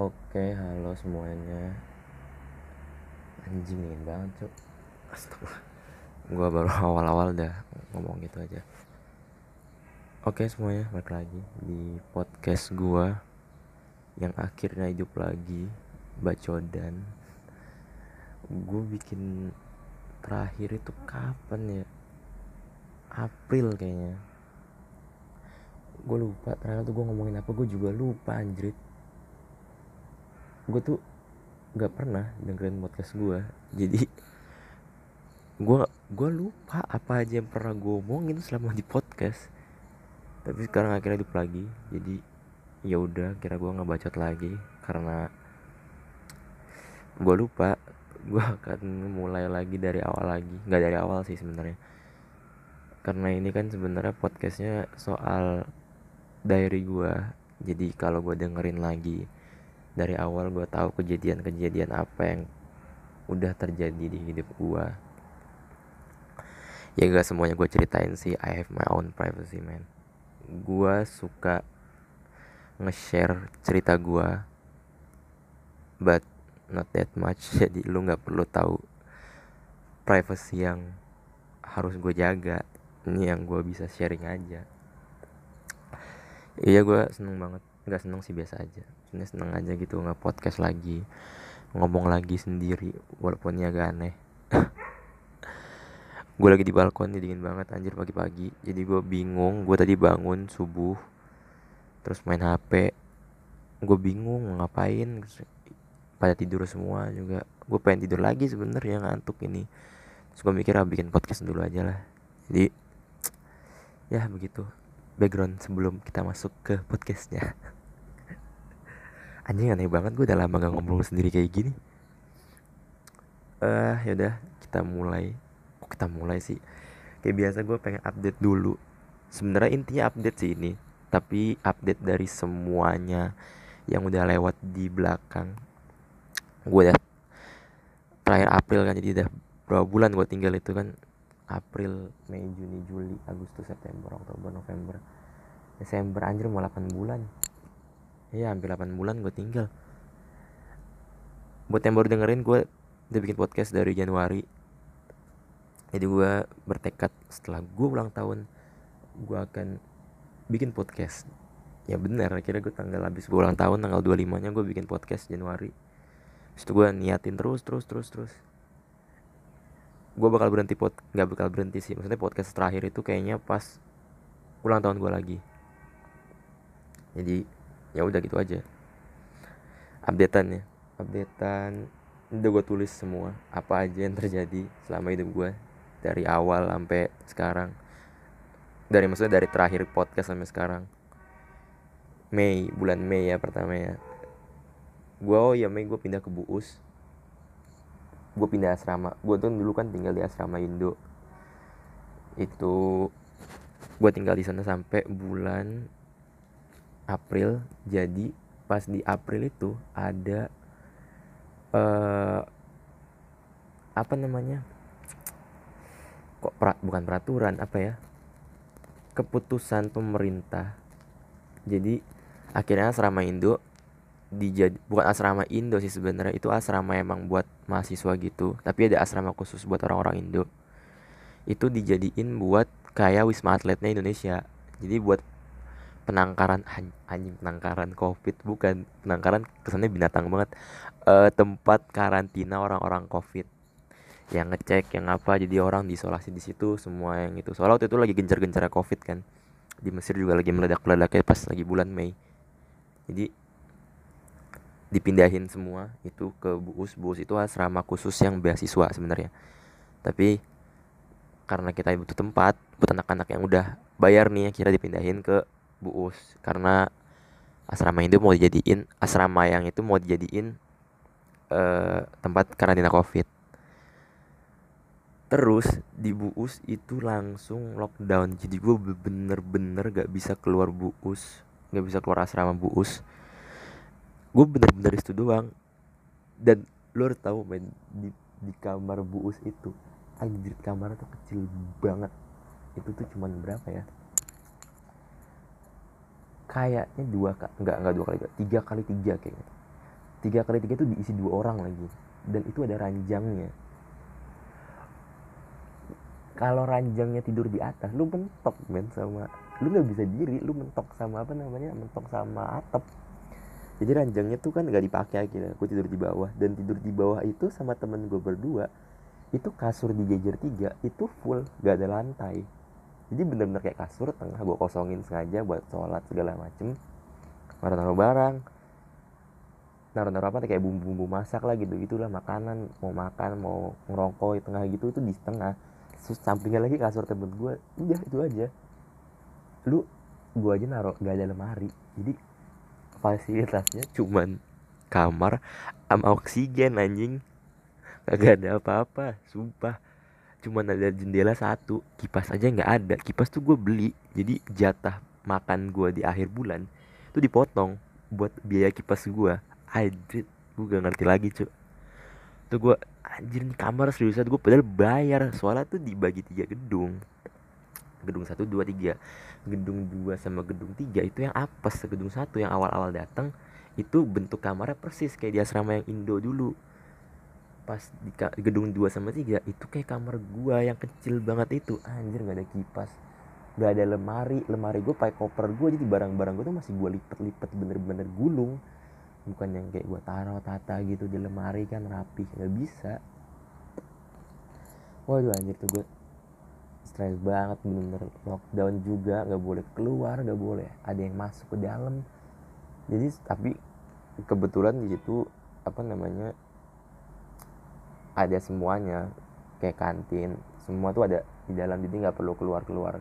Oke, halo semuanya. Anjing dingin banget, Cuk. Astaga. Gua baru awal-awal dah ngomong gitu aja. Oke semuanya, balik lagi di podcast gua yang akhirnya hidup lagi, Bacodan. Gue bikin terakhir itu kapan ya? April kayaknya. Gue lupa ternyata tuh gue ngomongin apa gue juga lupa anjrit gue tuh gak pernah dengerin podcast gue jadi gue gue lupa apa aja yang pernah gue omongin selama di podcast. Tapi sekarang akhirnya hidup lagi. Jadi ya udah kira gue nggak bacot lagi karena gue lupa gue akan mulai lagi dari awal lagi. Nggak dari awal sih sebenarnya. Karena ini kan sebenarnya podcastnya soal diary gue jadi kalau gue dengerin lagi dari awal gue tahu kejadian-kejadian apa yang udah terjadi di hidup gue ya gak semuanya gue ceritain sih. I have my own privacy man. Gue suka nge-share cerita gue but not that much. Jadi lu nggak perlu tahu privacy yang harus gue jaga. Ini yang gue bisa sharing aja. Iya gue seneng banget. Nggak seneng sih biasa aja ini seneng aja gitu nggak podcast lagi ngomong lagi sendiri walaupun ini agak aneh. Gue lagi di balkon nih dingin banget anjir pagi-pagi. Jadi gue bingung gue tadi bangun subuh terus main hp gue bingung ngapain pada tidur semua juga. Gue pengen tidur lagi sebenernya ngantuk ini. Terus gue mikir ah bikin podcast dulu aja lah. Jadi ya begitu. Background sebelum kita masuk ke podcastnya anjing aneh banget gue udah lama gak ngobrol sendiri kayak gini. Eh uh, yaudah kita mulai. Kok kita mulai sih? Kayak biasa gue pengen update dulu. Sebenarnya intinya update sih ini tapi update dari semuanya yang udah lewat di belakang. Gue udah terakhir April kan jadi udah berapa bulan gue tinggal itu kan? April, Mei, Juni, Juli, Agustus, September, Oktober, November, Desember anjir mau 8 bulan. Iya hampir 8 bulan gue tinggal. Buat yang baru dengerin gue udah bikin podcast dari Januari. Jadi gue bertekad setelah gue ulang tahun gue akan bikin podcast. Ya benar, akhirnya gue tanggal habis gue ulang tahun tanggal 25 nya gue bikin podcast Januari. Terus gue niatin terus terus terus terus gue bakal berhenti pot nggak bakal berhenti sih maksudnya podcast terakhir itu kayaknya pas ulang tahun gue lagi jadi ya udah gitu aja. Updatean ya. Updatean. Udah gue tulis semua apa aja yang terjadi selama hidup gue dari awal sampai sekarang. Dari maksudnya dari terakhir podcast sampai sekarang. Mei bulan Mei ya pertama ya. Gue oh ya Mei gue pindah ke Buus. Gue pindah asrama. Gue tuh dulu kan tinggal di asrama Indo. Itu gue tinggal di sana sampai bulan April. Jadi pas di April itu ada uh, apa namanya? Kok pra, bukan peraturan apa ya? Keputusan pemerintah. Jadi akhirnya asrama Indo dijad bukan asrama Indo sih sebenarnya itu asrama emang buat mahasiswa gitu. Tapi ada asrama khusus buat orang-orang Indo. Itu dijadiin buat kayak wisma atletnya Indonesia. Jadi buat penangkaran anjing penangkaran covid bukan penangkaran kesannya binatang banget. E, tempat karantina orang-orang covid. Yang ngecek yang apa jadi orang diisolasi di situ semua yang itu. Soalnya waktu itu lagi gencar-gencar covid kan. Di Mesir juga lagi meledak-meledaknya pas lagi bulan Mei. Jadi dipindahin semua itu ke Buus itu asrama khusus yang beasiswa sebenarnya. Tapi karena kita butuh tempat buat anak-anak yang udah bayar nih kira dipindahin ke Buus karena asrama itu mau dijadiin asrama yang itu mau dijadiin uh, tempat karantina covid. Terus di Buus itu langsung lockdown. Jadi gue bener-bener gak bisa keluar Buus gak bisa keluar asrama Buus gue bener-bener itu doang. Dan lo harus tahu main di di kamar buus itu anjir kamar tuh kecil banget. Itu tuh cuman berapa ya kayaknya dua kak nggak nggak dua kali tiga kali tiga kayaknya. Tiga kali tiga itu diisi dua orang lagi dan itu ada ranjangnya. Kalau ranjangnya tidur di atas lu mentok men sama lu nggak bisa diri lu mentok sama apa namanya mentok sama atap. Jadi ranjangnya tuh kan gak dipakai akhirnya gue tidur di bawah dan tidur di bawah itu sama temen gue berdua itu kasur di jajar tiga itu full gak ada lantai jadi bener-bener kayak kasur tengah gue kosongin sengaja buat sholat segala macem. Naruh-naruh barang. Naruh-naruh apa kayak bumbu-bumbu masak lah gitu gitulah. Makanan mau makan mau ngerokok di tengah gitu itu di tengah. Terus sampingnya lagi kasur temen gue udah itu aja. Lu gue aja naruh gak ada lemari. Jadi fasilitasnya cuman kamar sama oksigen anjing. Kagak ada apa-apa sumpah cuman ada jendela satu kipas aja nggak ada. Kipas tuh gue beli jadi jatah makan gue di akhir bulan tuh dipotong buat biaya kipas gue anjir gue gak ngerti lagi cuy tuh gue anjir nih kamar seriusan gue padahal bayar soalnya tuh dibagi tiga gedung. Gedung satu dua tiga. Gedung dua sama gedung tiga itu yang apes. Gedung satu yang awal-awal datang itu bentuk kamarnya persis kayak di asrama yang Indo dulu pas di gedung 2 sama 3 itu kayak kamar gua yang kecil banget itu. Anjir nggak ada kipas. Nggak ada lemari. Lemari gue pakai koper gue jadi barang-barang gue tuh masih gue lipet-lipet bener-bener gulung. Bukan yang kayak gue taruh tata gitu di lemari kan rapi. Nggak bisa. Waduh anjir tuh gue stres banget bener-bener lockdown juga nggak boleh keluar nggak boleh. Ada yang masuk ke dalam. Jadi tapi kebetulan di situ apa namanya ada semuanya kayak kantin semua tuh ada di dalam jadi nggak perlu keluar keluar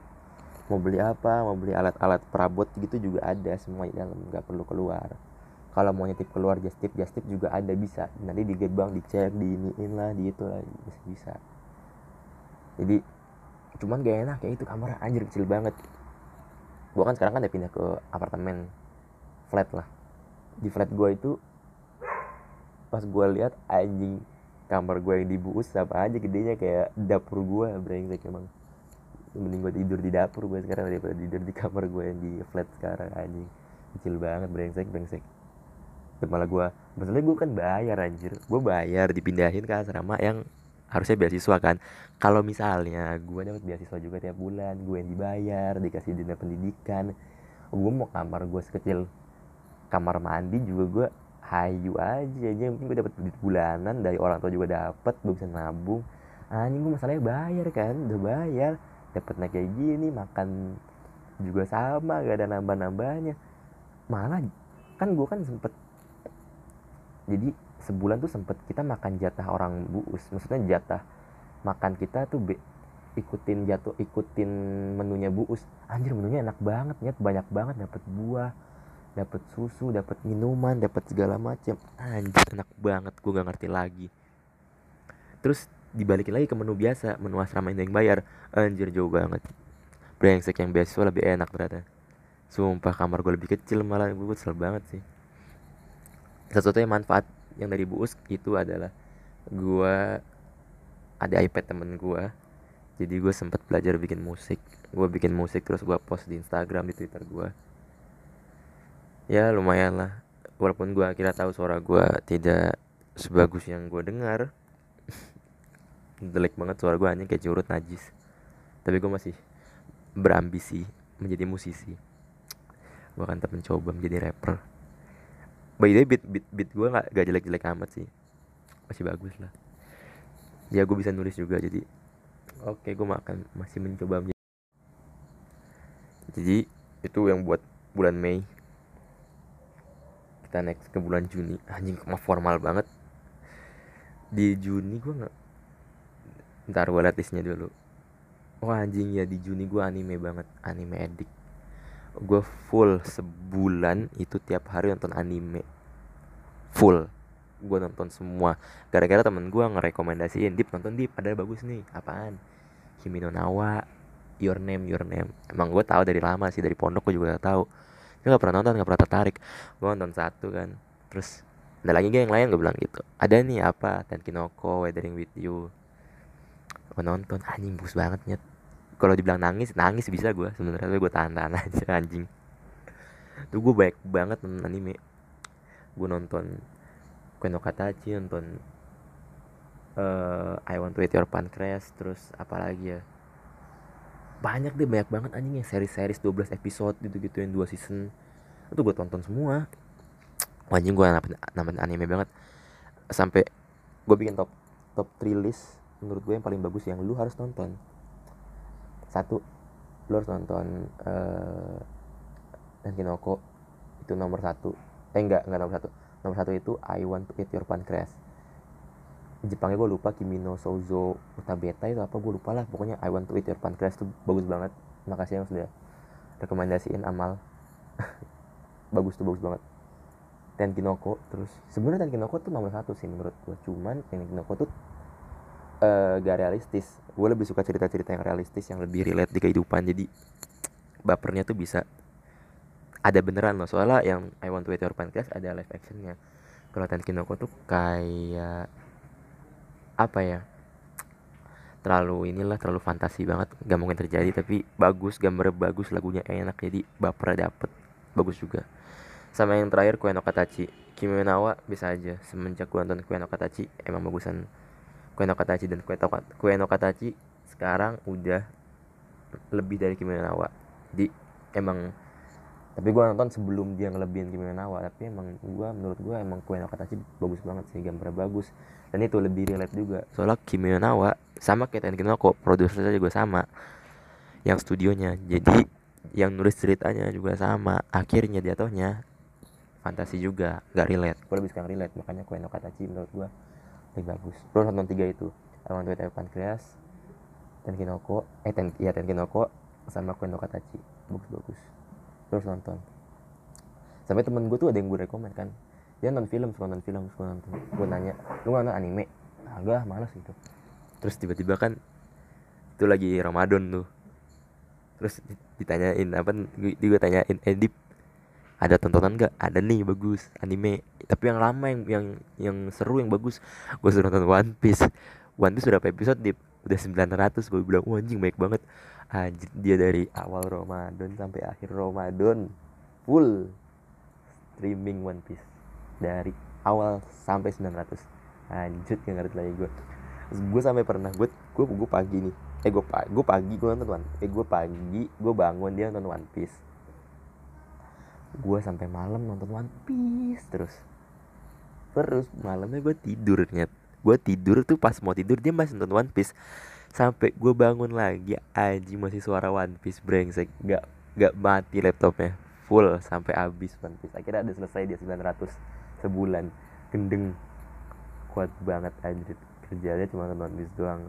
mau beli apa mau beli alat-alat perabot gitu juga ada semua di dalam nggak perlu keluar. Kalau mau nyetip keluar just tip just tip juga ada bisa. Nanti di gerbang dicek diiniin lah di itu lah bisa bisa. Jadi cuman gak enak kayak itu kamar anjir kecil banget. Gua kan sekarang kan udah pindah ke apartemen flat lah. Di flat gua itu pas gua lihat anjing kamar gue yang dibuus sama aja gedenya kayak dapur gue brengsek emang. Mending gue tidur di dapur gue sekarang daripada tidur di kamar gue yang di flat sekarang anjing. Kecil banget brengsek brengsek. Dan malah gue masalahnya gue kan bayar anjir. Gue bayar dipindahin ke asrama yang harusnya beasiswa kan. Kalau misalnya gue dapat beasiswa juga tiap bulan gue yang dibayar dikasih dana pendidikan. Gue mau kamar gue sekecil kamar mandi juga gue hayu aja aja. Yang penting gue dapat duit bulanan dari orang tua juga dapat gue bisa nabung. Anjing gue masalahnya bayar kan? Udah bayar dapat naik kayak gini makan juga sama gak ada nambah nambahnya malah kan gue kan sempet jadi sebulan tuh sempet kita makan jatah orang buus. Maksudnya jatah makan kita tuh be, ikutin jatuh ikutin menunya buus. Anjir menunya enak banget nyet banyak banget dapat buah dapat susu dapat minuman dapat segala macam anjir enak banget gue gak ngerti lagi. Terus dibalikin lagi ke menu biasa menu asrama yang bayar. Anjir jauh banget. Brengsek yang beasiswa lebih enak ternyata. Sumpah kamar gue lebih kecil malah. Gue kesel banget sih. Satu-satunya manfaat yang dari buus itu adalah gue ada iPad temen gue jadi gue sempat belajar bikin musik. Gue bikin musik terus gue post di Instagram di Twitter gue ya lumayan lah. Walaupun gue kira tahu suara gue tidak sebagus yang gue dengar. Jelek banget suara gue hanya kayak curut najis. Tapi gue masih berambisi menjadi musisi. Gue akan tetap mencoba menjadi rapper. By the way beat beat, beat gue gak, gak jelek jelek amat sih. Masih bagus lah. Ya gue bisa nulis juga jadi oke okay, gue akan masih mencoba menjadi jadi itu yang buat bulan Mei kita next ke bulan Juni. Anjing mah formal banget. Di Juni gue nggak ntar gue liat dulu. Oh anjing ya di Juni gue anime banget. Anime edik. Gue full sebulan itu tiap hari nonton anime. Full. Gue nonton semua. Gara-gara temen gue ngerekomendasiin dip nonton dip. Ada bagus nih. Apaan? Kimi no Nawa Your Name Your Name. Emang gue tahu dari lama sih dari pondok gue juga tahu gue gak pernah nonton gak pernah tertarik. Gue nonton satu kan. Terus ada lagi gak yang lain? Gue bilang gitu. Ada nih apa? Tenkinoko Weathering with You. Gue nonton. Anjing bagus banget nyet. Kalau dibilang nangis nangis bisa gue sebenarnya. Gue tahan tahan aja anjing. Tuh gue baik banget nonton anime. Gue nonton Kono Katachi nonton uh, I Want to Eat Your Pancreas terus apalagi ya banyak deh banyak banget anjing yang seri-series 12 episode gitu-gitu yang dua season. Itu gue tonton semua. Anjing gue namain anime banget. Sampai gue bikin top top 3 list menurut gue yang paling bagus yang lu harus nonton. Satu lu harus nonton uh, dan Kinoko itu nomor satu. Eh enggak enggak nomor satu. Nomor satu itu I Want to Eat Your Pancreas Jepangnya gue lupa Kimino Souzo Utabeta itu apa gue lupa lah. Pokoknya I Want to Eat Your Pancreas itu bagus banget. Makasih yang sudah rekomendasiin amal. Bagus tuh bagus banget. Tenkinoko terus. Sebenarnya Tenkinoko tuh nomor satu sih menurut gue cuman Tenkinoko tuh uh, gak realistis. Gue lebih suka cerita-cerita yang realistis yang lebih relate di kehidupan. Jadi bapernya tuh bisa ada beneran loh. Soalnya yang I Want to Eat Your Pancreas ada live actionnya. Kalau Tenkinoko tuh kayak apa ya terlalu inilah terlalu fantasi banget gak mungkin terjadi tapi bagus gambar bagus lagunya enak jadi baper dapet bagus juga. Sama yang terakhir Kue no Katachi. Kimi bisa aja semenjak gue nonton Kue no Katachi emang bagusan Kue no Katachi dan Kue, Kue no Katachi sekarang udah lebih dari Kimi Nawa. Jadi emang tapi gue nonton sebelum dia ngelebihin Kimi Nawa tapi emang gue menurut gue emang Kue no Katachi bagus banget sih gambar bagus dan itu lebih relate juga. Soalnya Kimi Nawa sama kayak Tenkin kok produsernya juga sama. Yang studionya. Jadi yang nulis ceritanya juga sama. Akhirnya jatuhnya fantasi juga. Gak relate. Gue lebih sekarang relate. Makanya Kue no Katachi menurut gue lebih bagus. Terus nonton tiga itu. I Want to Eat Pancreas Tenkinoko eh ten, ya Tenkinoko sama Kue no Katachi. Bagus-bagus. Terus nonton. Sampai temen gue tuh ada yang gue rekomend kan dia nonton film suka nonton film suka nonton. Gue nanya lu nggak nonton anime? Agak malas gitu. Terus tiba-tiba kan itu lagi Ramadan tuh. Terus ditanyain apa gue tanyain edip ada tontonan gak ada nih bagus anime. Tapi yang lama yang yang yang seru yang bagus gue suruh nonton One Piece. One Piece udah episode dip? Udah 900 gue bilang wah anjing baik banget. Anjir dia dari awal Ramadan sampai akhir Ramadan full streaming One Piece dari awal sampai 900 lanjut gak ngerti lagi gue gue sampai pernah gue gue gue pagi nih. Eh gue pagi gue pagi gue nonton one eh gue pagi gue bangun dia nonton One Piece. Gue sampai malam nonton One Piece terus. Terus malamnya gue tidur nyet. Gue tidur tuh pas mau tidur dia masih nonton One Piece. Sampai gue bangun lagi aji masih suara One Piece brengsek. Gak gak mati laptopnya. Full sampai habis One Piece. Akhirnya ada selesai dia 900 sebulan. Gendeng. Kuat banget anjir. Kerjanya cuma nonton bis doang.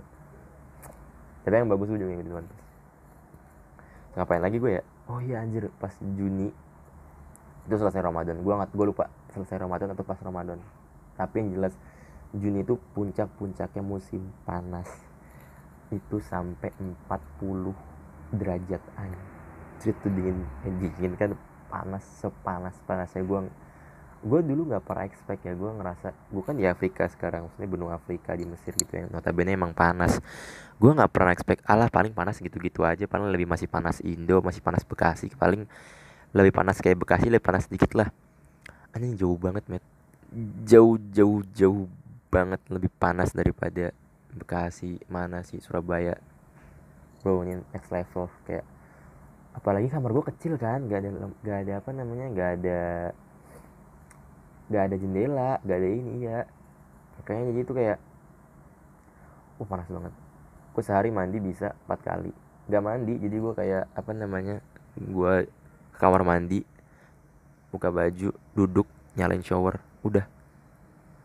Tapi yang bagus ujungnya gitu One ngapain lagi gue ya? Oh iya anjir pas Juni. Itu selesai Ramadan. Gue nggak gue lupa selesai Ramadan atau pas Ramadan. Tapi yang jelas Juni itu puncak-puncaknya musim panas. Itu sampai 40 derajat anjir. Itu dingin eh, dingin kan? Panas sepanas panasnya gue gue dulu nggak pernah expect ya gue ngerasa gue kan di Afrika sekarang maksudnya benua Afrika di Mesir gitu ya notabene emang panas. Gue nggak pernah expect Allah paling panas gitu-gitu aja paling lebih masih panas Indo masih panas Bekasi paling lebih panas kayak Bekasi lebih panas sedikit lah. Anjing jauh banget met. Jauh jauh jauh banget lebih panas daripada Bekasi mana sih Surabaya. Bro ini next level kayak apalagi kamar gue kecil kan gak ada gak ada apa namanya gak ada gak ada jendela gak ada ini ya makanya jadi tuh kayak uh panas banget. Gue sehari mandi bisa empat kali. Gak mandi jadi gue kayak apa namanya gue ke kamar mandi buka baju duduk nyalain shower udah.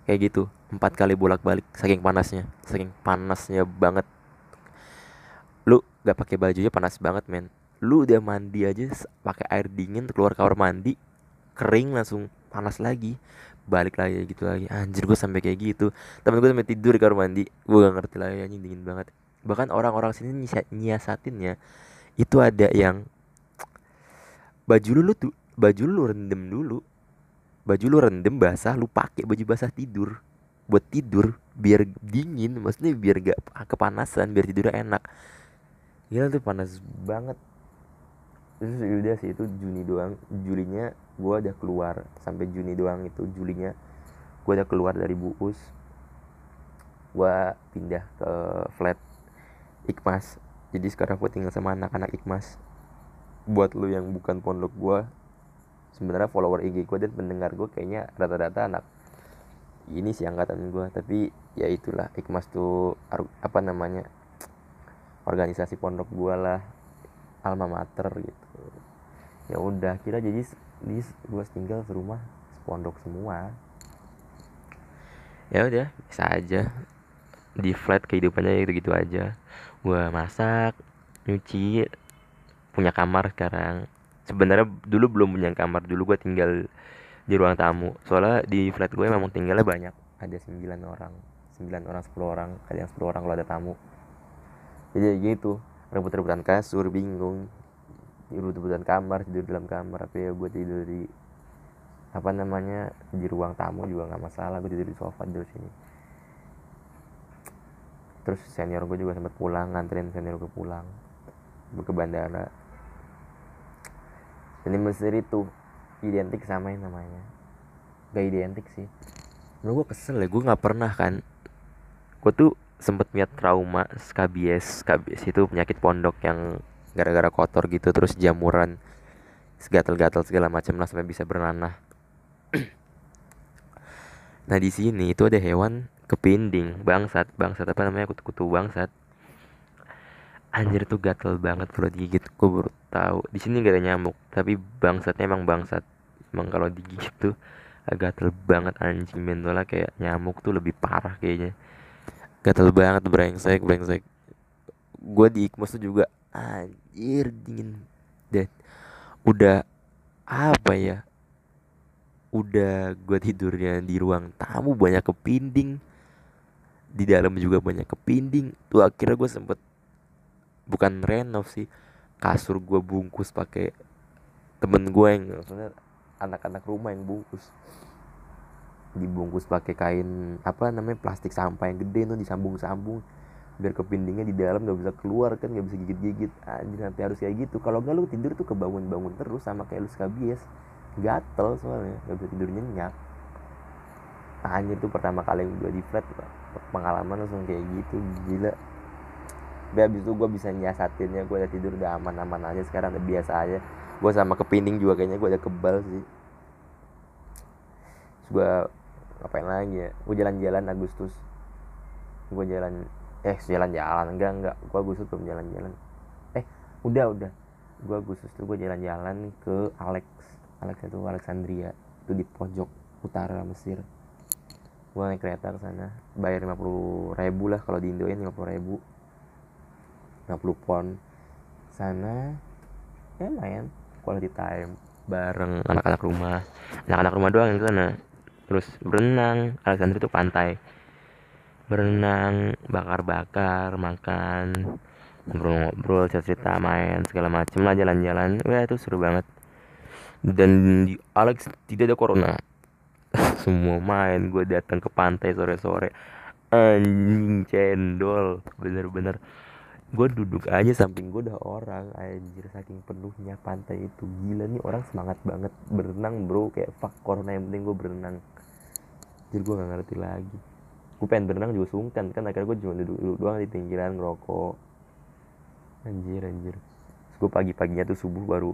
Kayak gitu empat kali bolak balik saking panasnya saking panasnya banget. Lu gak pakai bajunya panas banget men. Lu udah mandi aja pakai air dingin keluar kamar mandi kering langsung panas lagi balik lagi gitu lagi. Anjir gue sampai kayak gitu. Temen gue sampai tidur di kamar mandi gue gak ngerti lagi anjing dingin banget. Bahkan orang-orang sini nyiasatin ya itu ada yang baju lu, lu tuh baju lu rendem dulu. Baju lu rendem basah lu pakai baju basah tidur. Buat tidur biar dingin maksudnya biar gak kepanasan biar tidurnya enak. Gila tuh panas banget terus udah sih itu Juni doang. Julinya gue udah keluar. Sampai Juni doang itu Julinya. Gue udah keluar dari buus gue pindah ke flat Ikmas jadi sekarang gue tinggal sama anak-anak Ikmas buat lu yang bukan pondok gue sebenarnya follower IG gue dan pendengar gue kayaknya rata-rata anak ini sih angkatan gue tapi ya itulah Ikmas tuh apa namanya organisasi pondok gue lah alma mater gitu. Ya udah kira jadi di gue tinggal serumah pondok semua. Ya udah bisa aja. Di flat kehidupannya gitu gitu aja. Gue masak nyuci punya kamar sekarang. Sebenarnya dulu belum punya kamar dulu gue tinggal di ruang tamu. Soalnya di flat gue memang tinggalnya banyak. Ada 9 orang 9 orang 10 orang kadang 10 orang kalau ada tamu. Jadi gitu rebut-rebutan kasur bingung. Rebut-rebutan kamar tidur dalam kamar. Apa ya gue tidur di apa namanya di ruang tamu juga nggak masalah. Gue tidur di sofa tidur sini. Terus senior gue juga sempat pulang nganterin senior gue pulang. Gue ke bandara. Ini Mesir itu identik sama yang namanya. Gak identik sih. Lu gue kesel ya gue nggak pernah kan. Gue tuh sempet lihat trauma skabies skabies itu penyakit pondok yang gara-gara kotor gitu terus jamuran segatal-gatal segala macam lah sampai bisa bernanah. Nah di sini itu ada hewan kepinding bangsat bangsat apa namanya kutu-kutu bangsat. Anjir tuh gatel banget kalau digigit gue baru tahu. Di sini gak ada nyamuk tapi bangsatnya emang bangsat. Emang kalau digigit tuh gatel banget anjing mentolnya kayak nyamuk tuh lebih parah kayaknya gatel banget brengsek brengsek. Gue di ikmus tuh juga anjir dingin dan udah apa ya? Udah gue tidurnya di ruang tamu banyak kepinding. Di dalam juga banyak kepinding. Tuh akhirnya gue sempet bukan renov sih kasur gue bungkus pakai temen gue yang maksudnya anak-anak rumah yang bungkus dibungkus pakai kain apa namanya plastik sampah yang gede tuh disambung-sambung. Biar kepindingnya di dalam nggak bisa keluar kan nggak bisa gigit-gigit. Anjir nanti harus kayak gitu. Kalau nggak lu tidur tuh kebangun-bangun terus sama kayak lu skabies gatel soalnya nggak bisa tidur nyenyak. Anjir tuh pertama kali gue di flat pengalaman langsung kayak gitu gila. Tapi abis itu gue bisa nyiasatinnya gue udah tidur udah aman-aman aja sekarang udah biasa aja. Gue sama kepinding juga kayaknya gue udah kebal sih. Gue ngapain lagi ya? Gue jalan-jalan Agustus. Gue jalan eh jalan-jalan. Enggak enggak. Gue Agustus belum jalan-jalan. Eh udah udah. Gue Agustus tuh gue jalan-jalan ke Alex. Alex itu Alexandria. Itu di pojok utara Mesir. Gue naik kereta ke sana. Bayar lima puluh ribu lah kalau di Indoin lima puluh ribu. lima puluh pon. Sana ya lumayan. Quality time. Bareng anak-anak rumah. Anak-anak rumah doang yang sana terus berenang Alexandria itu pantai. Berenang bakar-bakar makan ngobrol-ngobrol cerita main segala macem lah jalan-jalan. Wah itu seru banget. Dan di Alex tidak ada corona. Semua main gue datang ke pantai sore-sore. Anjing cendol. Bener-bener. Gue duduk aja samping gue udah orang anjir saking penuhnya pantai itu. Gila nih orang semangat banget. Berenang bro. Kayak fuck corona yang penting gue berenang jadi gue gak ngerti lagi. Gue pengen berenang juga sungkan kan akhirnya gue cuma duduk, duduk doang di pinggiran ngerokok. Anjir anjir. Terus gue pagi-paginya tuh subuh baru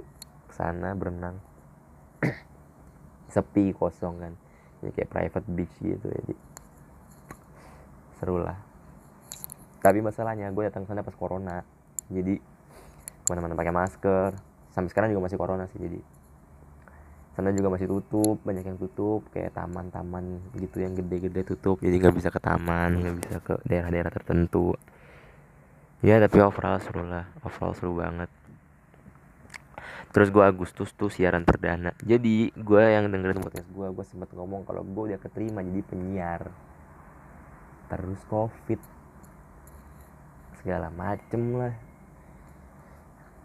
ke sana berenang. Sepi kosong kan. Ya kayak private beach gitu jadi seru lah. Tapi masalahnya gue datang sana pas corona. Jadi ke mana-mana pakai masker. Sampai sekarang juga masih corona sih jadi sana juga masih tutup banyak yang tutup kayak taman-taman gitu yang gede-gede tutup. Jadi nggak bisa ke taman nggak bisa ke daerah-daerah tertentu. Ya tapi overall seru lah. Overall seru banget. Terus gue Agustus tuh siaran perdana. Jadi gue yang dengerin podcast gue gue sempet ngomong kalau gue udah keterima jadi penyiar. Terus covid. Segala macem lah.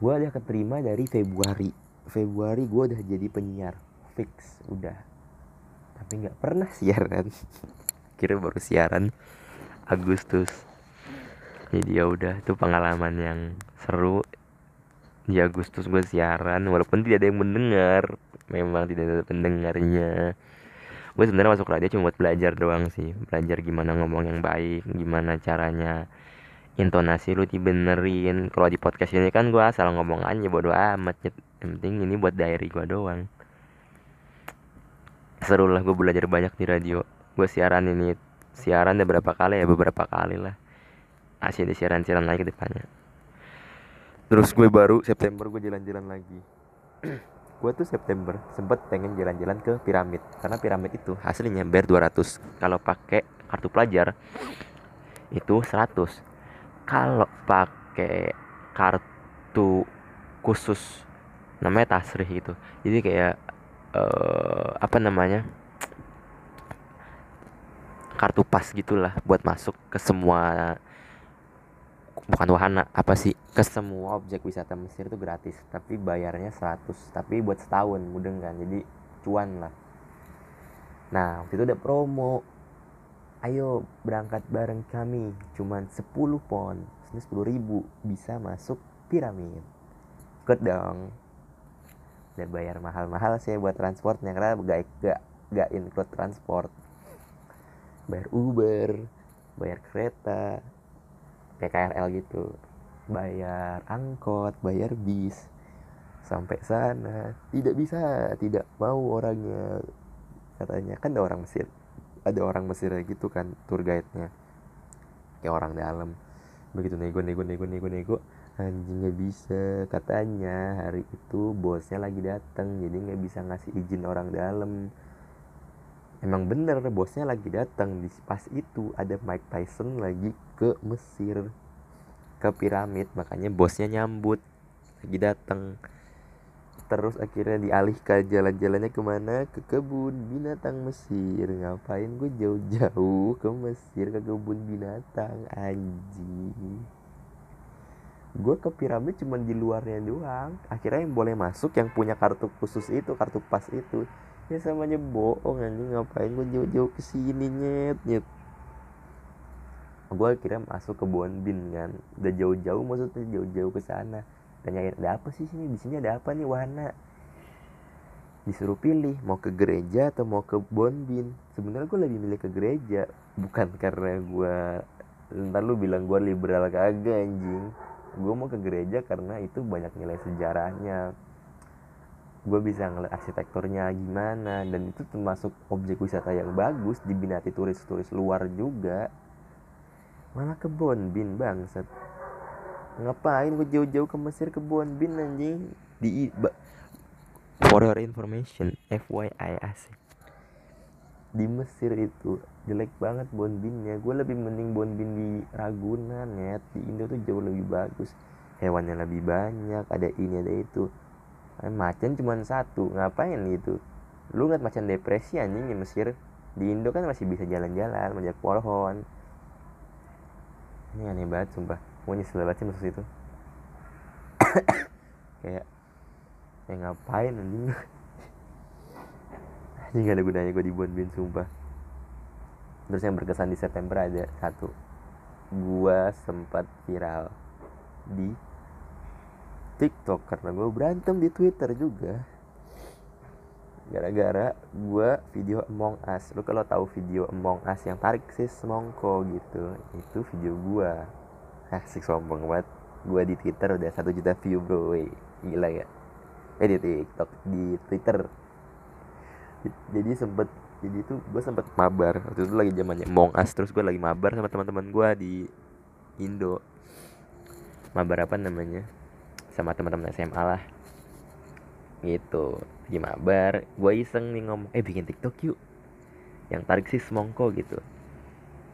Gue udah keterima dari Februari Februari gue udah jadi penyiar fix udah. Tapi nggak pernah siaran. Kira baru siaran Agustus. Jadi ya udah itu pengalaman yang seru. Di Agustus gue siaran walaupun tidak ada yang mendengar. Memang tidak ada pendengarnya. Gue sebenarnya masuk radio cuma buat belajar doang sih. Belajar gimana ngomong yang baik gimana caranya intonasi lu dibenerin. Kalau di podcast ini kan gue asal ngomong aja bodo amat. Yang penting ini buat diary gue doang. Seru lah gue belajar banyak di radio. Gue siaran ini siaran udah berapa kali ya? Beberapa kali lah. Asli di siaran-siaran lagi depannya. Terus gue baru September gue jalan-jalan lagi. Gue tuh September sempet pengen jalan-jalan ke piramid. Karena piramid itu hasilnya bayar 200 kalau pakai kartu pelajar itu 100 kalau pakai kartu khusus namanya tasrih itu jadi kayak uh, apa namanya? Kartu pas gitulah buat masuk ke semua bukan wahana apa sih? Ke semua objek wisata Mesir itu gratis tapi bayarnya 100 tapi buat setahun mudeng kan. Jadi cuan lah. Nah waktu itu ada promo ayo berangkat bareng kami. Cuman 10 pon. Ini 10 ribu bisa masuk piramid. Ikut dong. Dan bayar mahal-mahal sih buat transportnya karena gak, gak, gak include transport. Bayar Uber bayar kereta PKRL gitu. Bayar angkot bayar bis. Sampai sana. Tidak bisa tidak mau orangnya. Katanya kan ada orang Mesir ada orang Mesir gitu kan tour guide-nya. Kayak orang dalam. Begitu nego nego nego nego nego anjing bisa. Katanya hari itu bosnya lagi datang jadi nggak bisa ngasih izin orang dalam. Emang bener bosnya lagi datang di pas itu ada Mike Tyson lagi ke Mesir ke piramid. Makanya bosnya nyambut lagi datang terus akhirnya dialihkan jalan-jalannya ke mana? Ke kebun binatang Mesir. Ngapain gue jauh-jauh ke Mesir ke kebun binatang anjing? Gue ke piramid cuma di luarnya doang. Akhirnya yang boleh masuk yang punya kartu khusus itu kartu pas itu. Ya samanya bohong anjing. Ngapain gue jauh-jauh ke sini? Nyet nyet. Gue akhirnya masuk ke Bonbin kan. Udah jauh-jauh maksudnya jauh-jauh ke sana tanyain ada apa sih sini? Di sini ada apa nih wahana disuruh pilih mau ke gereja atau mau ke Bonbin sebenarnya gue lebih milih ke gereja bukan karena gue ntar lu bilang gue liberal kagak anjing. Gue mau ke gereja karena itu banyak nilai sejarahnya. Gue bisa ngeliat arsitekturnya gimana dan itu termasuk objek wisata yang bagus diminati turis-turis luar juga. Malah ke Bonbin bangset ngapain gue jauh-jauh ke Mesir ke Bin anjing? Di for your information FYI asik. Di Mesir itu jelek banget Bonbinnya gue lebih mending Bonbin di Ragunan ya di Indo tuh jauh lebih bagus. Hewannya lebih banyak ada ini ada itu. Eh, macan cuma satu ngapain itu lu nggak macan depresi anjing di Mesir? Di Indo kan masih bisa jalan-jalan manjat pohon. Ini aneh banget sumpah gue nyesel banget sih masuk situ kayak ya ngapain anjing? Ini gak ada gunanya gue di Bonbin sumpah. Terus yang berkesan di September ada satu. Gue sempat viral di TikTok karena gue berantem di Twitter juga. Gara-gara gue video Among Us. Lu kalau tahu video Among Us yang tarik sih semongko gitu itu video gue asik sombong banget. Gue di Twitter udah satu juta view bro. Wey. gila ya eh di TikTok di Twitter. Jadi sempet jadi itu gue sempet mabar. Waktu itu lagi zamannya Mong As terus gue lagi mabar sama teman-teman gue di Indo. Mabar apa namanya? Sama teman-teman SMA lah. Gitu. Lagi mabar gue iseng nih ngomong eh bikin TikTok yuk. Yang tarik sih semongko gitu.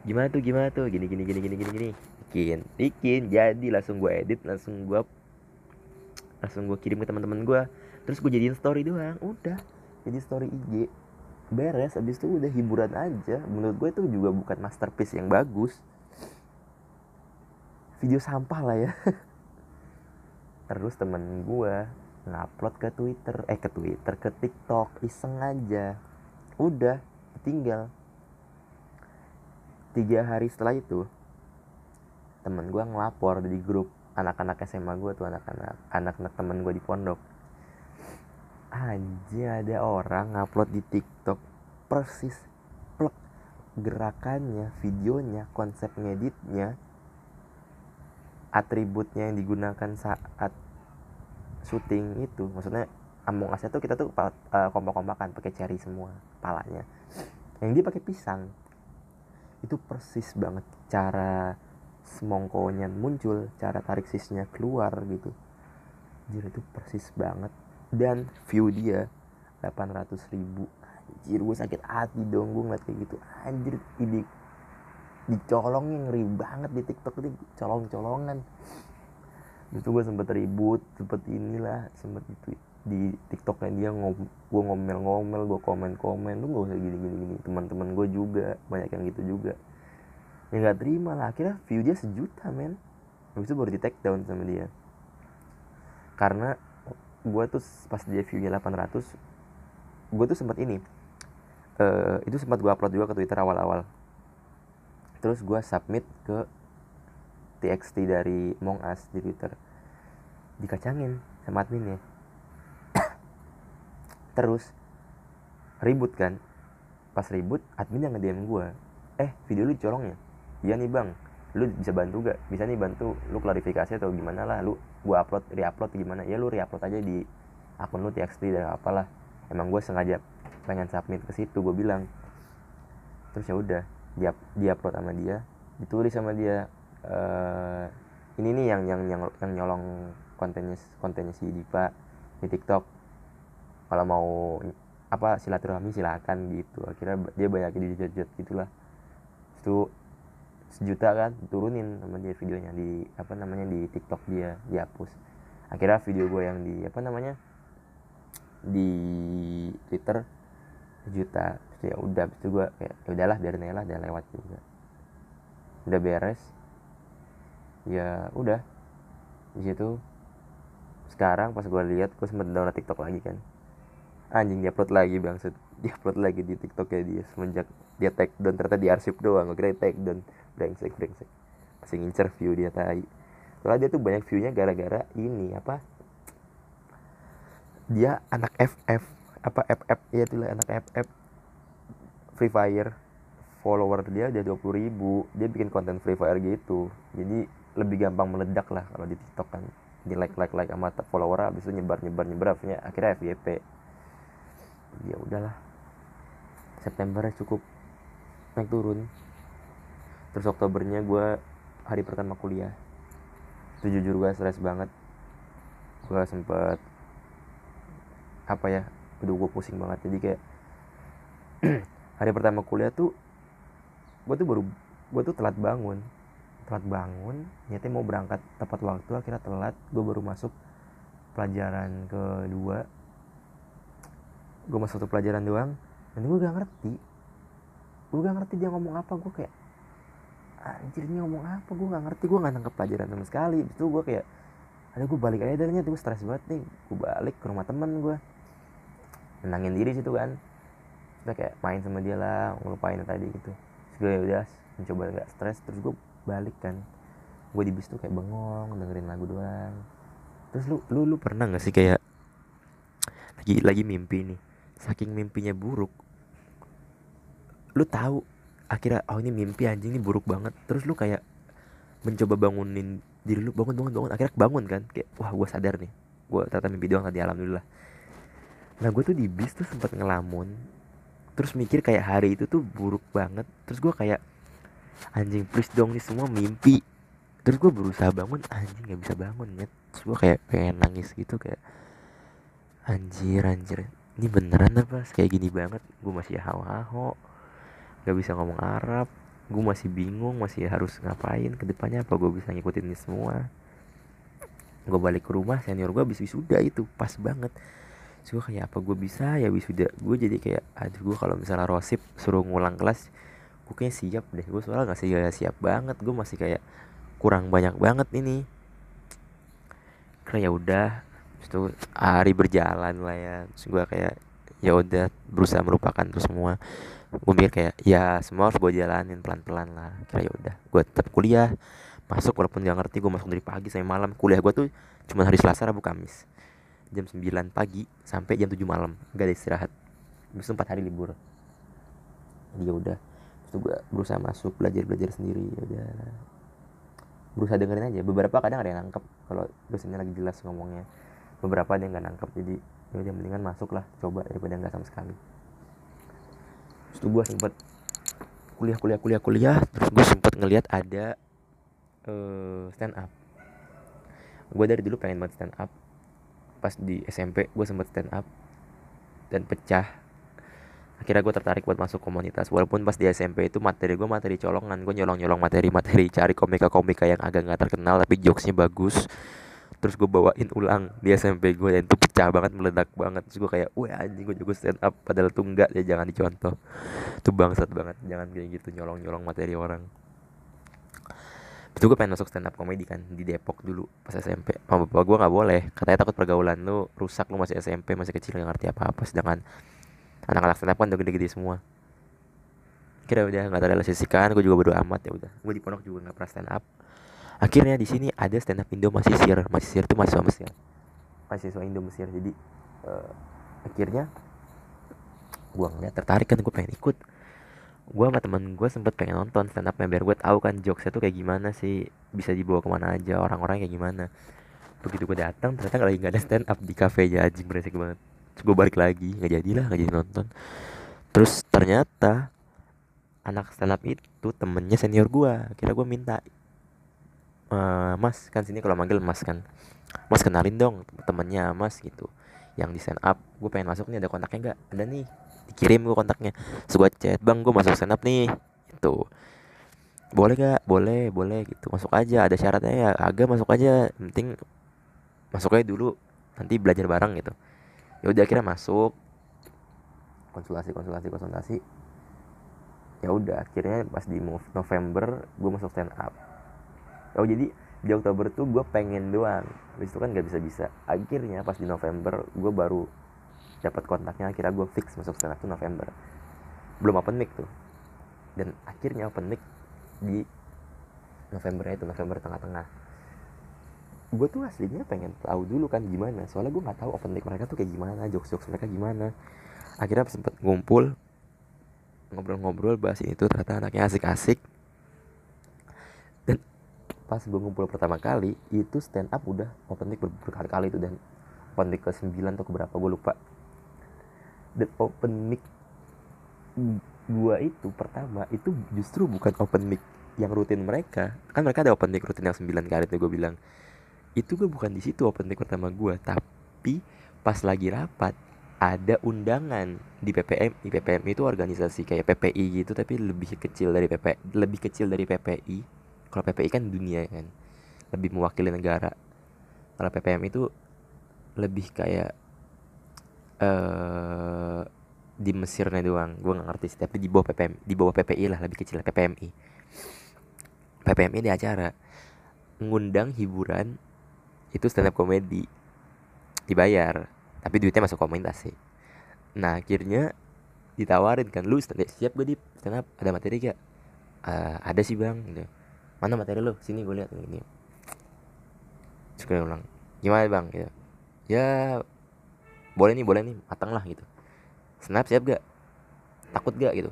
Gimana tuh gimana tuh? Gini gini gini gini gini gini bikin bikin. Jadi langsung gue edit langsung gue langsung gue kirim ke teman-teman gue terus gue jadiin story doang udah. Jadi story IG beres abis itu udah hiburan aja. Menurut gue itu juga bukan masterpiece yang bagus. Video sampah lah ya. Terus temen gue ngupload ke Twitter eh ke Twitter ke TikTok. Iseng aja. Udah tinggal. Tiga hari setelah itu temen gue ngelapor di grup anak-anak SMA gue tuh anak-anak anak-anak temen gue di pondok. Aja ada orang ngupload di TikTok persis plek gerakannya videonya konsep ngeditnya atributnya yang digunakan saat syuting itu. Maksudnya Among Us itu kita tuh uh, kompak-kompakan pakai cherry semua palanya. Yang dia pakai pisang. Itu persis banget cara semongkonya muncul cara tarik sisnya keluar gitu. Jadi itu persis banget. Dan view dia 800 ribu. Anjir gue sakit hati dong gue ngeliat kayak gitu. Anjir ini dicolongin ngeri banget di tiktok ini colong-colongan. Itu gue sempet ribut sempet inilah sempet itu di tiktoknya dia ngom gue ngomel-ngomel gue komen-komen. Lu gak usah gini-gini gini teman-teman gue juga banyak yang gitu juga ya nggak terima lah. Akhirnya view dia sejuta men. Habis itu baru di take down sama dia. Karena gue tuh pas dia viewnya 800 gue tuh sempat ini. Uh, itu sempat gue upload juga ke twitter awal-awal. Terus gue submit ke txt dari Mong Us di twitter. Dikacangin sama adminnya. Terus ribut kan? Pas ribut admin yang nge-DM gue eh video lu colong ya iya nih bang lu bisa bantu gak bisa nih bantu lu klarifikasi atau gimana lah? Lu gua upload reupload gimana? Ya lu reupload aja di akun lu txt dan apalah. Emang gue sengaja pengen submit ke situ gue bilang. Terus ya udah dia dia upload sama dia ditulis sama dia uh, ini nih yang yang yang yang nyolong kontennya kontennya si Dipa di TikTok. Kalau mau apa silaturahmi silakan gitu. Akhirnya dia banyak di judge gitulah. Itu sejuta kan turunin sama dia videonya di apa namanya di TikTok dia dihapus. Akhirnya video gue yang di apa namanya di Twitter sejuta. Terus ya udah itu gue kayak ya udahlah biarin aja lah udah lewat juga. Udah beres. Ya udah. Di situ sekarang pas gue lihat gue sempet download TikTok lagi kan anjing dia upload lagi bang dia upload lagi di TikTok ya dia semenjak dia tag down. Ternyata di arsip doang gue kira tag down. Brengsek brengsek. Masih ngincer view dia tai. Soalnya dia tuh banyak viewnya gara-gara ini apa? Dia anak FF apa FF ya itulah anak FF Free Fire. Follower dia udah dua puluh ribu. Dia bikin konten Free Fire gitu. Jadi lebih gampang meledak lah kalau di TikTok kan. Di like like like sama follower abis itu nyebar nyebar nyebar akhirnya akhirnya FYP ya udahlah. September cukup naik turun. Terus Oktobernya gue hari pertama kuliah. Itu jujur gue stres banget. Gue sempet apa ya udah gue pusing banget. Jadi kayak hari pertama kuliah tuh gue tuh baru gue tuh telat bangun. Telat bangun nyatanya mau berangkat tepat waktu akhirnya telat. Gue baru masuk pelajaran kedua gue masuk satu pelajaran doang dan gue gak ngerti. Gue gak ngerti dia ngomong apa gue kayak anjir ini ngomong apa? Gue gak ngerti gue gak nangkep pelajaran sama sekali. Itu gue kayak ada gue balik aja dari gue stres banget nih. Gue balik ke rumah temen gue menangin diri situ kan. Udah kayak main sama dia lah ngelupain tadi gitu. Terus gue ya udah mencoba gak stres terus gue balik kan. Gue di bis tuh kayak bengong dengerin lagu doang. Terus lu lu lu pernah gak sih kayak lagi lagi mimpi nih saking mimpinya buruk lu tahu akhirnya oh ini mimpi anjing ini buruk banget. Terus lu kayak mencoba bangunin diri lu bangun bangun bangun. Akhirnya bangun kan kayak wah gue sadar nih gue ternyata mimpi doang tadi alhamdulillah. Nah gue tuh di bis tuh sempat ngelamun terus mikir kayak hari itu tuh buruk banget. Terus gue kayak anjing please dong nih semua mimpi. Terus gue berusaha bangun anjing nggak bisa bangun ya terus gue kayak pengen nangis gitu kayak anjir anjir ini beneran apa kayak gini banget gue masih hawa-hawa gak bisa ngomong Arab gue masih bingung masih harus ngapain ke depannya apa gue bisa ngikutin ini semua? Gue balik ke rumah senior gue habis wisuda itu pas banget. Gue kayak apa gue bisa ya wisuda? Gue jadi kayak aduh gue kalau misalnya rosip suruh ngulang kelas gue kayak siap deh gue soalnya gak sih siap banget gue masih kayak kurang banyak banget ini. Ya udah itu hari berjalan lah ya. Terus gue kayak ya udah berusaha melupakan itu semua. Gue mikir kayak ya semua harus gue jalanin pelan pelan lah. Kira ya udah gue tetap kuliah masuk walaupun gak ngerti gue masuk dari pagi sampai malam. Kuliah gue tuh cuma hari selasa rabu kamis. Jam 9 pagi sampai jam 7 malam. Gak ada istirahat. Bisa empat hari libur. Dia udah. Terus gue berusaha masuk belajar belajar sendiri ya udah. Berusaha dengerin aja. Beberapa kadang ada yang nangkep kalau dosennya lagi jelas ngomongnya beberapa ada yang nggak nangkep jadi ya udah mendingan masuk lah coba daripada nggak sama sekali. Terus gue sempet kuliah kuliah kuliah kuliah terus gue sempet ngelihat ada uh, stand up. Gue dari dulu pengen banget stand up. Pas di SMP gue sempet stand up dan pecah. Akhirnya gue tertarik buat masuk komunitas. Walaupun pas di SMP itu materi gue materi colongan. Gue nyolong nyolong materi materi cari komika komika yang agak nggak terkenal tapi jokesnya bagus terus gue bawain ulang di SMP gue dan itu pecah banget meledak banget. Terus gue kayak wah anjing gue juga stand up. Padahal tuh enggak ya jangan dicontoh. Itu bangsat banget jangan kayak gitu nyolong nyolong materi orang. Itu gue pengen masuk stand up comedy kan di Depok dulu pas SMP sama bapak gue nggak boleh katanya takut pergaulan. Lu rusak lu masih SMP masih kecil nggak ngerti apa apa sedangkan anak-anak stand up kan udah gede-gede semua. Kira udah nggak terrealisasikan gue juga berdua amat ya udah. Gue di pondok juga nggak pernah stand up akhirnya di sini ada stand up Indo masih sir masih sir tuh mahasiswa Mesir. Mahasiswa Indo Mesir. Jadi uh, akhirnya gue ngeliat tertarik kan gue pengen ikut. Gue sama temen gue sempet pengen nonton stand up biar gue tahu kan jokesnya tuh kayak gimana sih? Bisa dibawa ke mana aja orang-orang kayak gimana. Begitu gue datang ternyata lagi nggak ada stand up di cafe aja anjing beresik banget. Terus gue balik lagi nggak jadilah nggak jadi nonton. Terus ternyata anak stand up itu temennya senior gue kira gue minta uh, mas kan sini kalau manggil mas kan. Mas kenalin dong temennya mas gitu. Yang di stand up gue pengen masuk nih ada kontaknya nggak? Ada nih dikirim gue kontaknya. So chat bang gue masuk stand up nih itu boleh gak boleh boleh gitu. Masuk aja ada syaratnya ya agak masuk aja penting masuk aja dulu nanti belajar bareng gitu. Ya udah akhirnya masuk. Konsultasi konsultasi konsultasi. Ya udah akhirnya pas di November gue masuk stand up oh jadi di Oktober tuh gue pengen doang. Habis itu kan nggak bisa bisa akhirnya pas di November gue baru dapat kontaknya. Akhirnya gue fix masuk stand tuh November. Belum open mic tuh. Dan akhirnya open mic di November itu November tengah-tengah. Gue tuh aslinya pengen tahu dulu kan gimana. Soalnya gue nggak tahu open mic mereka tuh kayak gimana jokes jokes mereka gimana. Akhirnya sempet ngumpul ngobrol-ngobrol bahas ini tuh ternyata anaknya asik-asik pas gue ngumpul pertama kali itu stand up udah open mic ber berkali-kali itu dan. Open mic ke 9 atau ke berapa gue lupa. Dan open mic gua itu pertama itu justru bukan open mic yang rutin mereka. Kan mereka ada open mic rutin yang 9 kali itu gue bilang. Itu gue bukan di situ open mic pertama gue tapi pas lagi rapat ada undangan di PPM di PPM itu organisasi kayak PPI gitu tapi lebih kecil dari PP lebih kecil dari PPI kalau PPI kan dunia kan. Lebih mewakili negara. Kalau PPM itu lebih kayak uh, di Mesirnya doang. Gue nggak ngerti sih tapi di bawah PPM di bawah PPI lah lebih kecil PPMI PPMI di acara ngundang hiburan itu stand up comedy dibayar tapi duitnya masuk komunitas sih. Nah akhirnya ditawarin kan lu stand siap gue di stand up ada materi gak? Uh, ada sih bang gitu mana materi lu? Sini gue lihat ini terus ulang gimana bang? Gitu. Ya boleh nih boleh nih matang lah gitu. Snap siap gak? Takut gak? Gitu.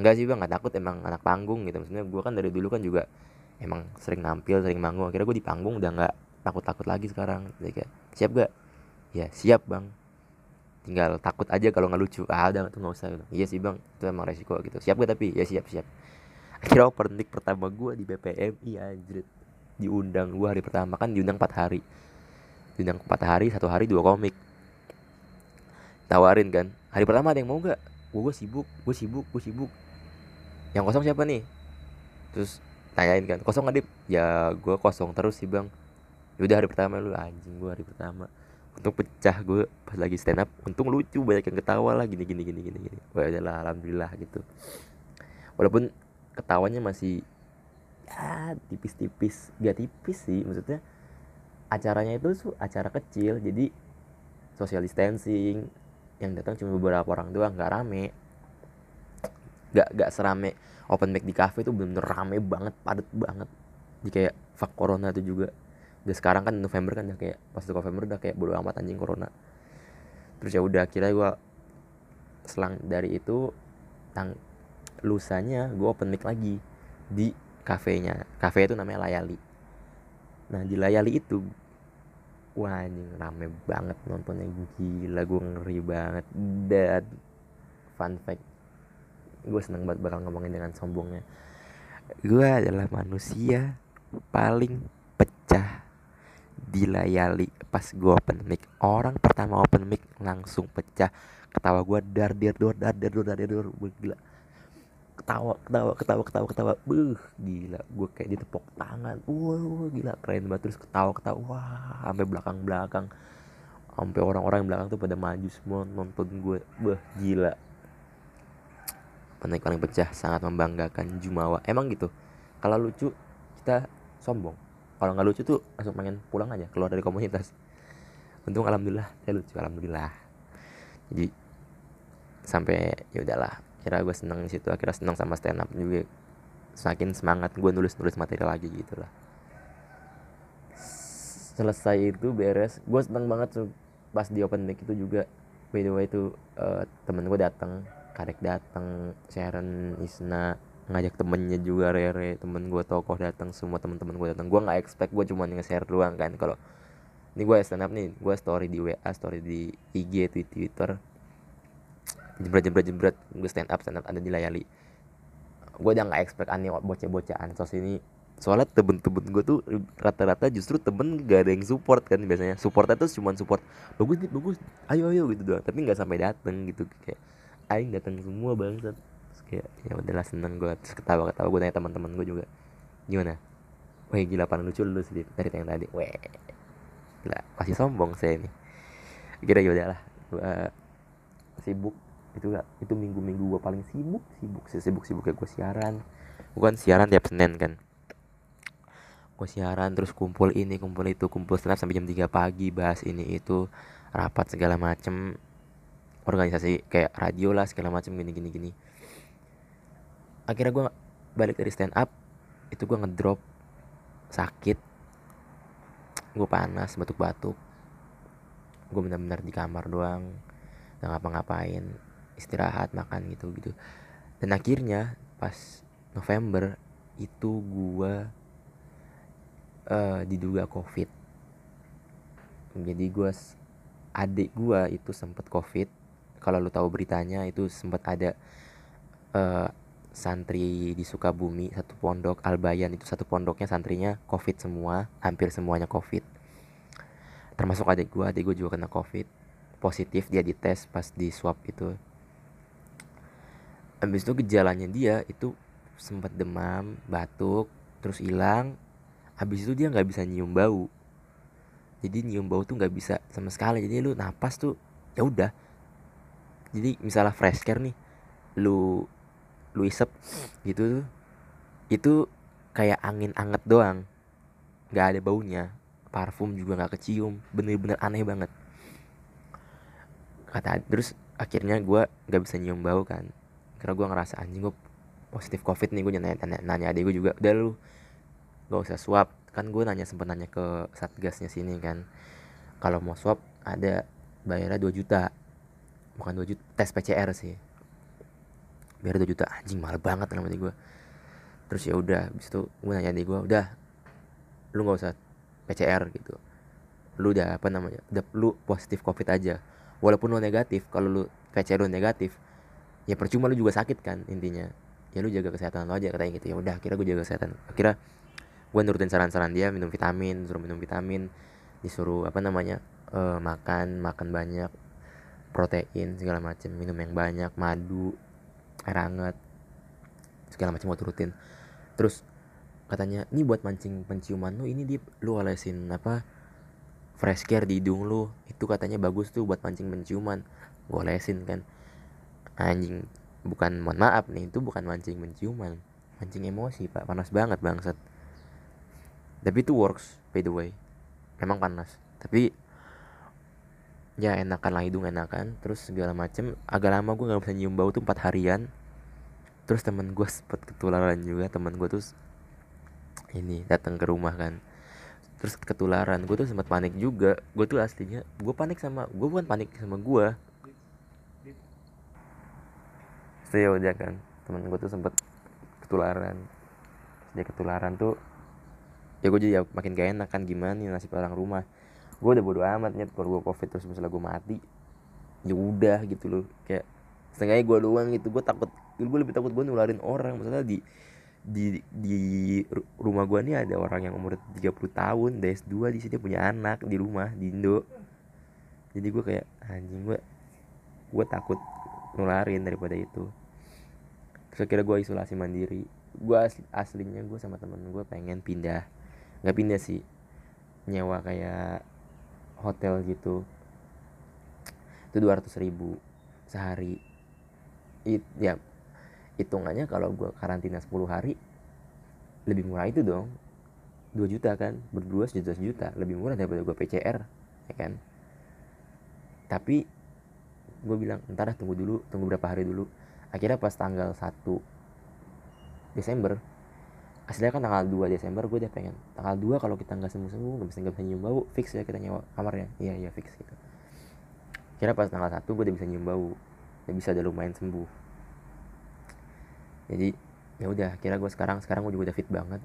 Enggak sih bang nggak takut emang anak panggung gitu. Maksudnya gue kan dari dulu kan juga emang sering nampil sering manggung. Akhirnya gue di panggung udah nggak takut takut lagi sekarang. Jadi kayak siap gak? Ya siap bang. Tinggal takut aja kalau nggak lucu. Ah udah tuh nggak usah gitu. iya sih bang itu emang resiko gitu. Siap gak tapi? Ya siap siap akhirnya open mic pertama gue di BPM iya anjir diundang gue hari pertama kan diundang empat hari. Diundang empat hari satu hari dua komik. Tawarin kan hari pertama ada yang mau gak gue gue sibuk gue sibuk gue sibuk. Yang kosong siapa nih? Terus tanyain kan kosong nggak ya gue kosong terus sih bang. Yaudah hari pertama lu. Anjing gue hari pertama. Untung pecah gue pas lagi stand up untung lucu banyak yang ketawa lah gini gini gini gini gini. Wah lah alhamdulillah gitu. Walaupun ketawanya masih ya tipis-tipis. Gak tipis sih maksudnya acaranya itu acara kecil jadi social distancing. Yang datang cuma beberapa orang doang nggak rame. Nggak nggak serame open mic di cafe itu -bener rame banget padet banget. Di kayak fuck corona itu juga. Udah sekarang kan November kan udah kayak pas itu November udah kayak bodo amat anjing corona. Terus ya udah kira gue selang dari itu tang lusanya gue open mic lagi di kafenya. Kafe itu namanya Layali. Nah di Layali itu wah anjing rame banget nontonnya. Gila gue ngeri banget. Dan fun fact. Gue seneng banget bakal ngomongin dengan sombongnya. Gue adalah manusia paling pecah di Layali. Pas gue open mic orang pertama open mic langsung pecah. Ketawa gue dar dar dar dar dar dar dar gila ketawa ketawa ketawa ketawa ketawa. Buh gila. Gue kayak ditepok tangan. Wah gila. Keren banget. Terus ketawa ketawa. Wah sampai belakang belakang sampai orang-orang belakang tuh pada maju semua nonton gue buh gila. Penaik paling pecah sangat membanggakan Jumawa. Emang gitu. Kalau lucu kita sombong. Kalau nggak lucu tuh langsung pengen pulang aja keluar dari komunitas. Untung alhamdulillah saya lucu alhamdulillah. Jadi sampai ya udahlah kira gue seneng di situ akhirnya seneng sama stand up juga. Semakin semangat gue nulis nulis materi lagi gitu lah. Selesai itu beres gue seneng banget tuh pas di open mic itu juga. By the way itu uh, temen gue datang karek datang Sharon Isna ngajak temennya juga Rere temen gue tokoh datang semua temen-temen gue datang gue nggak expect gue cuma nge-share doang kan kalau ini gue stand up nih gue story di WA story di IG Twitter jebret jebret jebret. Gue stand up stand up ada di layali gue udah nggak expect aneh bocah-bocah ansos ini. Soalnya temen-temen gue tuh rata-rata justru temen gak ada yang support kan biasanya. Supportnya tuh cuma support bagus nih bagus. Ayo ayo gitu doang. Tapi nggak sampai dateng gitu. Kayak aing datang semua bangsat. Terus kayak ya udahlah seneng gue terus ketawa ketawa gue nanya teman-teman gue juga gimana? Wah gila paling lucu lu sih dari yang tadi. Weh. Gila masih sombong saya ini. Kira ya udahlah Gue sibuk itu itu minggu-minggu gue paling sibuk sibuk sibuk sibuk kayak gue siaran. Bukan siaran tiap senin kan? Gue siaran terus kumpul ini kumpul itu kumpul setelah sampai jam 3 pagi bahas ini itu rapat segala macem. Organisasi kayak radio lah segala macem gini gini gini. Akhirnya gue balik dari stand up itu gue ngedrop. Sakit. Gue panas batuk-batuk. Gue benar-benar di kamar doang. Nggak ngapa-ngapain istirahat makan gitu gitu. Dan akhirnya pas November itu gua uh, diduga covid. Jadi gua adik gua itu sempat covid. Kalau lu tahu beritanya itu sempat ada uh, santri di Sukabumi satu pondok Albayan itu satu pondoknya santrinya covid semua hampir semuanya covid. Termasuk adik gua adik gua juga kena covid. Positif dia dites pas di swab itu habis itu gejalanya dia itu sempat demam batuk terus hilang. Habis itu dia nggak bisa nyium bau. Jadi nyium bau tuh nggak bisa sama sekali. Jadi lu napas tuh ya udah. Jadi misalnya fresh care nih lu lu isep gitu itu kayak angin anget doang. Nggak ada baunya. Parfum juga nggak kecium. Bener-bener aneh banget. Kata terus akhirnya gue nggak bisa nyium bau kan karena gue ngerasa anjing gue positif covid nih gue nanya nanya, nanya adik gue juga udah lu gak usah swab. Kan gue nanya sempet nanya ke satgasnya sini kan. Kalau mau swab ada bayarnya 2 juta. Bukan 2 juta tes PCR sih. Biar 2 juta. Anjing mahal banget namanya gue terus ya udah habis itu gue nanya adik gue udah lu gak usah PCR gitu. Lu udah apa namanya udah lu positif covid aja. Walaupun lu negatif kalau lu PCR lu negatif ya percuma lu juga sakit kan intinya. Ya lu jaga kesehatan lo aja katanya gitu. Ya udah kira gue jaga kesehatan. Akhirnya gue nurutin saran-saran dia minum vitamin suruh minum vitamin disuruh apa namanya uh, makan makan banyak protein segala macam minum yang banyak madu air hangat segala macam mau turutin. Terus katanya ini buat mancing penciuman lu ini dia lu olesin apa fresh care di hidung lu. Itu katanya bagus tuh buat mancing penciuman. Gue olesin kan anjing bukan mohon maaf nih itu bukan mancing menciuman. Mancing emosi pak. Panas banget bangsat. Tapi itu works by the way. Memang panas. Tapi ya enakan lah hidung enakan. Terus segala macem. Agak lama gue nggak bisa nyium bau tuh empat harian. Terus temen gue sempet ketularan juga. Temen gue tuh ini datang ke rumah kan. Terus ketularan. Gue tuh sempat panik juga. Gue tuh aslinya gue panik sama gue bukan panik sama gue so ya udah kan. Temen gue tuh sempet ketularan. Dia ketularan tuh ya gue jadi ya makin gak enak kan gimana nih nasib orang rumah. Gue udah bodo amat nyet kalau gue covid terus misalnya gue mati ya udah gitu loh. Kayak setengahnya gue doang gitu. Gue takut gue lebih takut gue nularin orang. Misalnya di di di rumah gue nih ada orang yang umur 30 tahun DS2 di sini punya anak di rumah di Indo. Jadi gue kayak anjing gue gue takut nularin daripada itu. Terus akhirnya gue isolasi mandiri. Gue asli, aslinya gue sama temen gue pengen pindah. Nggak pindah sih. Nyewa kayak hotel gitu. Itu dua ratus ribu sehari. It, ya hitungannya kalau gue karantina 10 hari lebih murah itu dong. 2 juta kan? Berdua sejuta sejuta. Lebih murah daripada gue PCR ya kan? Tapi gue bilang ntar tunggu dulu tunggu berapa hari dulu. Akhirnya pas tanggal 1 Desember aslinya kan tanggal 2 Desember gue udah pengen tanggal 2 kalau kita nggak sembuh sembuh nggak bisa nggak bisa nyium bau fix ya kita nyewa kamarnya. Iya iya fix gitu. Kira pas tanggal 1 gue udah bisa nyium bau udah bisa udah lumayan sembuh. Jadi ya udah kira gue sekarang sekarang gue juga udah fit banget.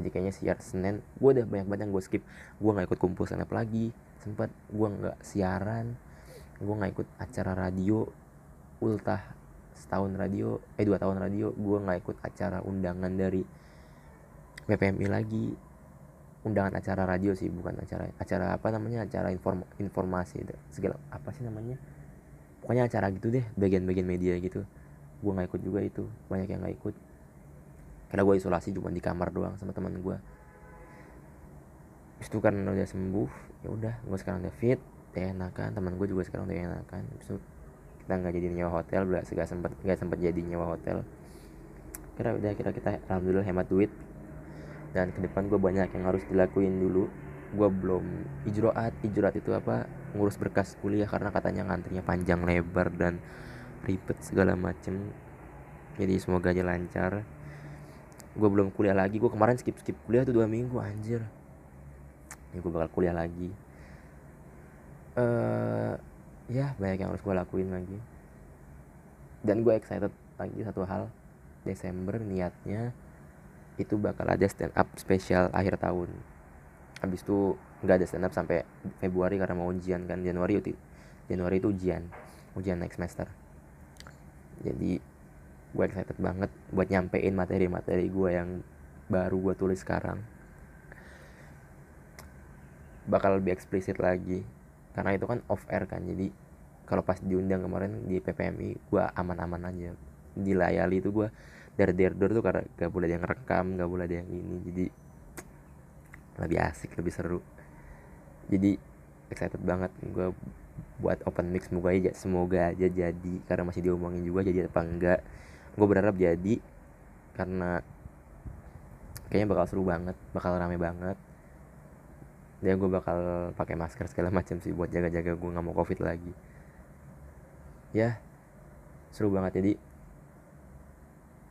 Jadi kayaknya siar Senin gue udah banyak banget yang gue skip. Gue nggak ikut kumpul senap lagi sempat gue nggak siaran gue nggak ikut acara radio ultah setahun radio eh dua tahun radio. Gue nggak ikut acara undangan dari PPMI lagi. Undangan acara radio sih bukan acara acara apa namanya? Acara inform informasi segala apa sih namanya? Pokoknya acara gitu deh bagian-bagian media gitu. Gue nggak ikut juga itu banyak yang nggak ikut. Karena gue isolasi cuma di kamar doang sama teman gue itu karena udah sembuh ya udah gue sekarang udah fit udah enakan teman gue juga sekarang udah enakan. Itu kita nggak jadi nyewa hotel belas gak sempet nggak sempet jadi nyewa hotel. Kira udah kira kita alhamdulillah hemat duit. Dan ke depan gue banyak yang harus dilakuin dulu. Gue belum ijroat ijroat itu apa? Ngurus berkas kuliah karena katanya ngantrinya panjang lebar dan ribet segala macem. Jadi semoga aja lancar. Gue belum kuliah lagi. Gue kemarin skip skip kuliah tuh dua minggu anjir. Ya gue bakal kuliah lagi uh, ya banyak yang harus gue lakuin lagi. Dan gue excited lagi satu hal. Desember niatnya itu bakal ada stand up spesial akhir tahun. Habis itu nggak ada stand up sampai Februari karena mau ujian kan. Januari itu Januari itu ujian. Ujian next semester. Jadi gue excited banget buat nyampein materi-materi gue yang baru gue tulis sekarang. Bakal lebih eksplisit lagi karena itu kan off air kan jadi kalau pas diundang kemarin di PPMI gue aman-aman aja. Dilayali itu gue dari der tuh karena gak boleh ada yang rekam gak boleh ada yang ini jadi lebih asik lebih seru. Jadi excited banget gue buat open mix semoga aja semoga aja jadi karena masih diomongin juga jadi apa enggak. Gue berharap jadi karena kayaknya bakal seru banget bakal rame banget dan gue bakal pakai masker segala macam sih buat jaga-jaga gue nggak mau covid lagi. Ya seru banget. Jadi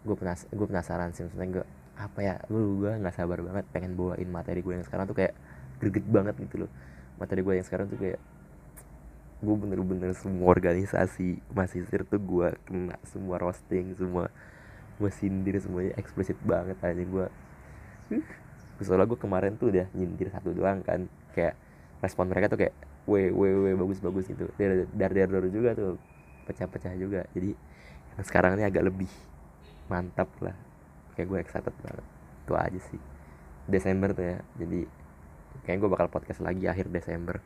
gue penas gue penasaran sih maksudnya gue apa ya lu gue nggak sabar banget pengen bawain materi gue yang sekarang tuh kayak greget banget gitu loh. Materi gue yang sekarang tuh kayak gue bener-bener semua organisasi masisir tuh gue kena semua roasting semua gue sindir semuanya eksplisit banget. Aja gue soalnya gue kemarin tuh udah nyindir satu doang kan. Kayak respon mereka tuh kayak we we we bagus bagus gitu. Dari dari dari juga tuh pecah-pecah juga. Jadi sekarang ini agak lebih mantap lah. Kayak gue excited banget. Itu aja sih. Desember tuh ya. Jadi kayak gue bakal podcast lagi akhir Desember.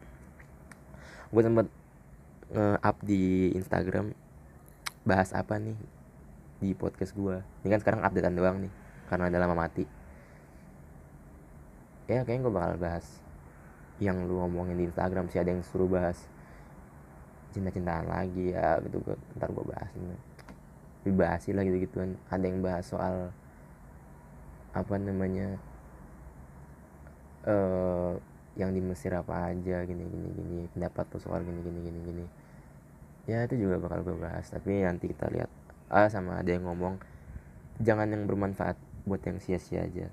Gue sempet nge-up di Instagram bahas apa nih di podcast gue ini kan sekarang updatean doang nih karena udah lama mati ya kayaknya gue bakal bahas yang lu ngomongin di Instagram sih ada yang suruh bahas cinta-cintaan lagi ya gitu gue ntar gue bahas ini dibahas lah gitu gituan ada yang bahas soal apa namanya uh, yang di Mesir apa aja gini gini gini pendapat tuh soal gini gini gini gini ya itu juga bakal gue bahas. Tapi nanti kita lihat. Ah sama ada yang ngomong jangan yang bermanfaat buat yang sia-sia aja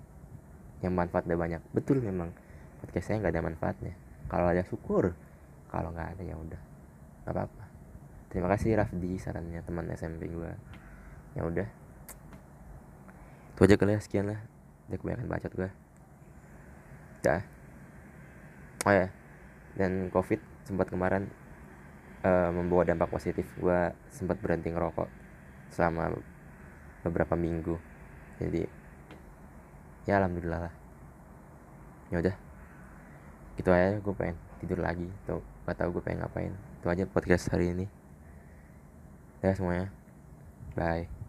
yang manfaat ada banyak. Betul memang podcast saya nggak ada manfaatnya. Kalau ada syukur kalau nggak ada ya udah nggak apa-apa. Terima kasih Rafdi sarannya teman SMP gue ya udah. Itu aja kali ya sekian lah. Udah kebanyakan bacot gue dah. Oh ya dan covid sempat kemarin uh, membawa dampak positif. Gue sempat berhenti ngerokok selama beberapa minggu. Jadi ya alhamdulillah lah. Ya udah. Gitu aja gue pengen tidur lagi. Tuh gak tau gue pengen ngapain. Itu aja podcast hari ini. Ya semuanya. Bye